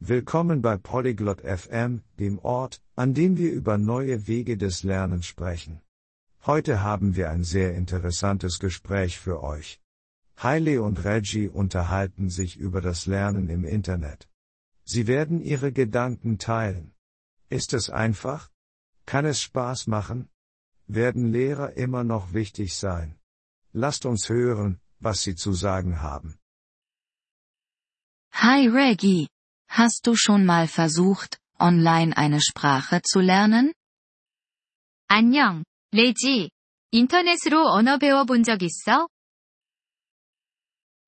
Willkommen bei Polyglot FM, dem Ort, an dem wir über neue Wege des Lernens sprechen. Heute haben wir ein sehr interessantes Gespräch für euch. Haile und Reggie unterhalten sich über das Lernen im Internet. Sie werden ihre Gedanken teilen. Ist es einfach? Kann es Spaß machen? Werden Lehrer immer noch wichtig sein? Lasst uns hören, was sie zu sagen haben. Hi Reggie. Hast du schon mal versucht, online eine Sprache zu lernen? 안녕, 레지. 인터넷으로 언어 배워본 적 있어?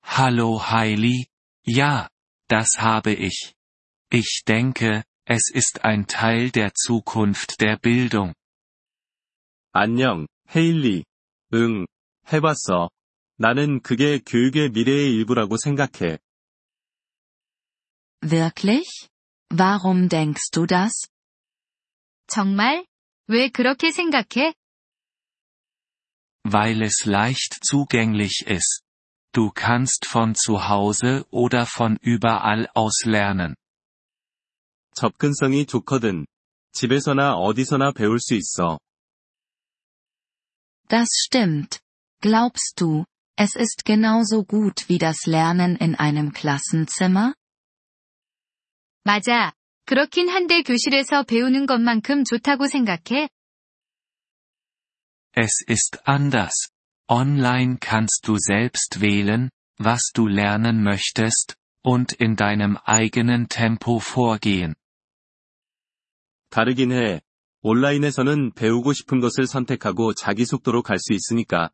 Hallo Hailey, ja, das habe ich. Ich denke, es ist ein Teil der Zukunft der Bildung. 안녕, 헤일리. 응, 해봤어. 나는 그게 교육의 미래의 일부라고 생각해. Wirklich? Warum denkst du das? 정말? 왜 그렇게 생각해? Weil es leicht zugänglich ist. Du kannst von zu Hause oder von überall aus lernen. 접근성이 좋거든. 집에서나 어디서나 배울 수 있어. Das stimmt. Glaubst du, es ist genauso gut wie das Lernen in einem Klassenzimmer? 맞아. 그렇긴 한데 교실에서 배우는 것만큼 좋다고 생각해? Es ist anders. Online kannst du selbst wählen, was du lernen möchtest, und in deinem eigenen Tempo vorgehen. 다르긴 해. 온라인에서는 배우고 싶은 것을 선택하고 자기 속도로 갈 수 있으니까.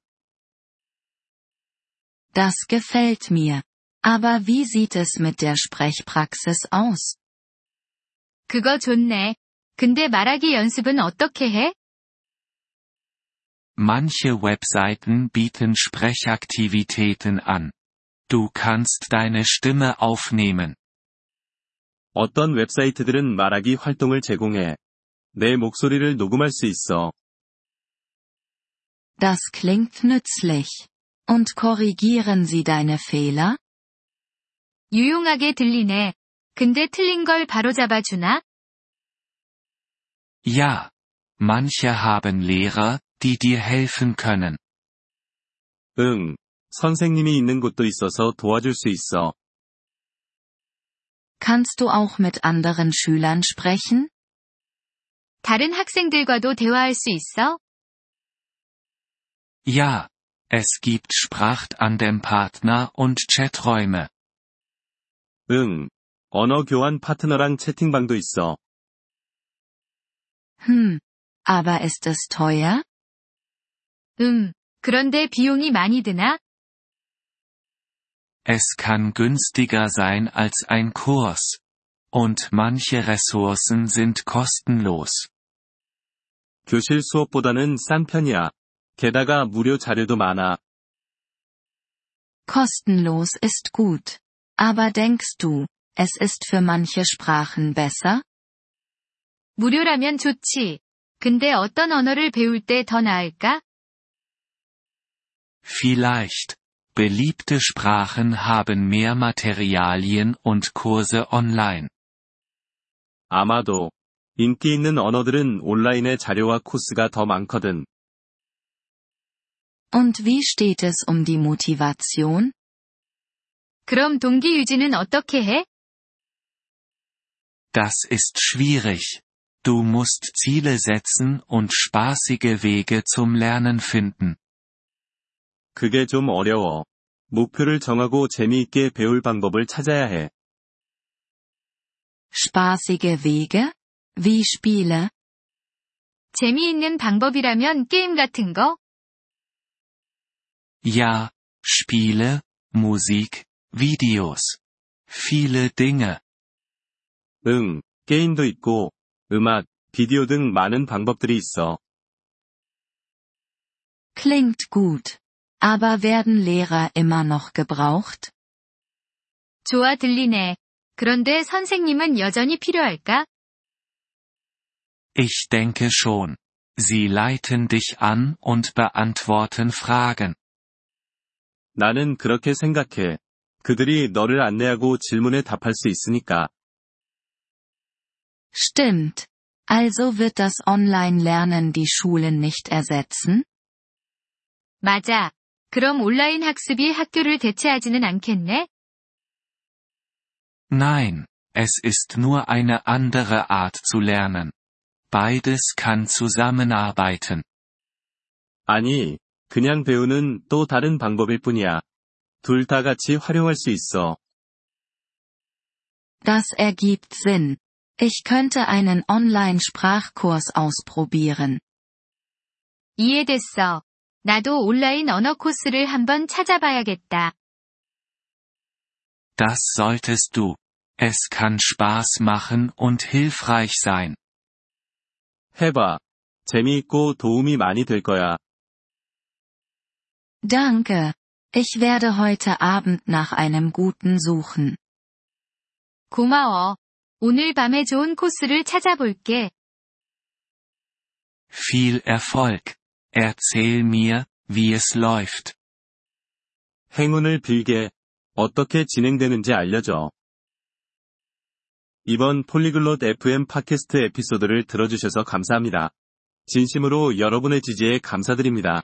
Das gefällt mir. Aber wie sieht es mit der Sprechpraxis aus? 그거 좋네. 근데 말하기 연습은 어떻게 해? Manche Webseiten bieten Sprechaktivitäten an. Du kannst deine Stimme aufnehmen. 어떤 웹사이트들은 말하기 활동을 제공해. 내 목소리를 녹음할 수 있어. Das klingt nützlich. Und korrigieren sie deine Fehler? 유용하게 들리네. 근데 틀린 걸 바로잡아 주나? Ja. Manche haben Lehrer, die dir helfen können. 응. 선생님이 있는 곳도 있어서 도와줄 수 있어. Kannst du auch mit anderen Schülern sprechen? 다른 학생들과도 대화할 수 있어? Ja. Es gibt Sprachtandem-Partner und Chaträume. 응. 언어 교환 파트너랑 채팅방도 있어. Hm. Aber ist es teuer? 음, 그런데 비용이 많이 드나? Es kann günstiger sein als ein Kurs. Und manche Ressourcen sind kostenlos. 교실 수업보다는 싼 편이야. 게다가 무료 자료도 많아. Kostenlos ist gut. Aber denkst du, es ist für manche Sprachen besser? 무료라면 좋지. 근데 어떤 언어를 배울 때 더 나을까? Vielleicht. Beliebte Sprachen haben mehr Materialien und Kurse online. 아마도. 인기 있는 언어들은 온라인의 자료와 코스가 더 많거든. Und wie steht es um die Motivation? 그럼 동기 유지는 어떻게 해? Das ist schwierig. Du musst Ziele setzen und spaßige Wege zum Lernen finden. 그게 좀 어려워. 목표를 정하고 재미있게 배울 방법을 찾아야 해. Spaßige Wege? Wie Spiele? 재미있는 방법이라면 게임 같은 거? Ja, Spiele, Musik, Videos. Viele Dinge. 응, 게임도 있고, 음악, 비디오 등 많은 방법들이 있어. Klingt gut. Aber werden Lehrer immer noch gebraucht? 좋아 들리네. 그런데 선생님은 여전히 필요할까? Ich denke schon. Sie leiten dich an und beantworten Fragen. 나는 그렇게 생각해. 그들이 너를 안내하고 질문에 답할 수 있으니까. Stimmt. Also wird das Online-Lernen die Schulen nicht ersetzen? 맞아. 그럼 온라인 학습이 학교를 대체하지는 않겠네? Nein, es ist nur eine andere Art zu lernen. Beides kann zusammenarbeiten. 아니, 그냥 배우는 또 다른 방법일 뿐이야. 둘 다 같이 활용할 수 있어. Das ergibt Sinn. Ich könnte einen Online-Sprachkurs ausprobieren. 이해됐어. 나도 온라인 언어 코스를 한번 찾아봐야겠다. Das solltest du. Es kann Spaß machen und hilfreich sein. 해봐. 재미있고 도움이 많이 될 거야. Danke. Ich werde heute Abend nach einem guten suchen. 고마워. 오늘 밤에 좋은 코스를 찾아볼게. Viel Erfolg. Erzähl mir, wie es läuft. 행운을 빌게. 어떻게 진행되는지 알려줘. 이번 폴리글롯 FM 팟캐스트 에피소드를 들어주셔서 감사합니다. 진심으로 여러분의 지지에 감사드립니다.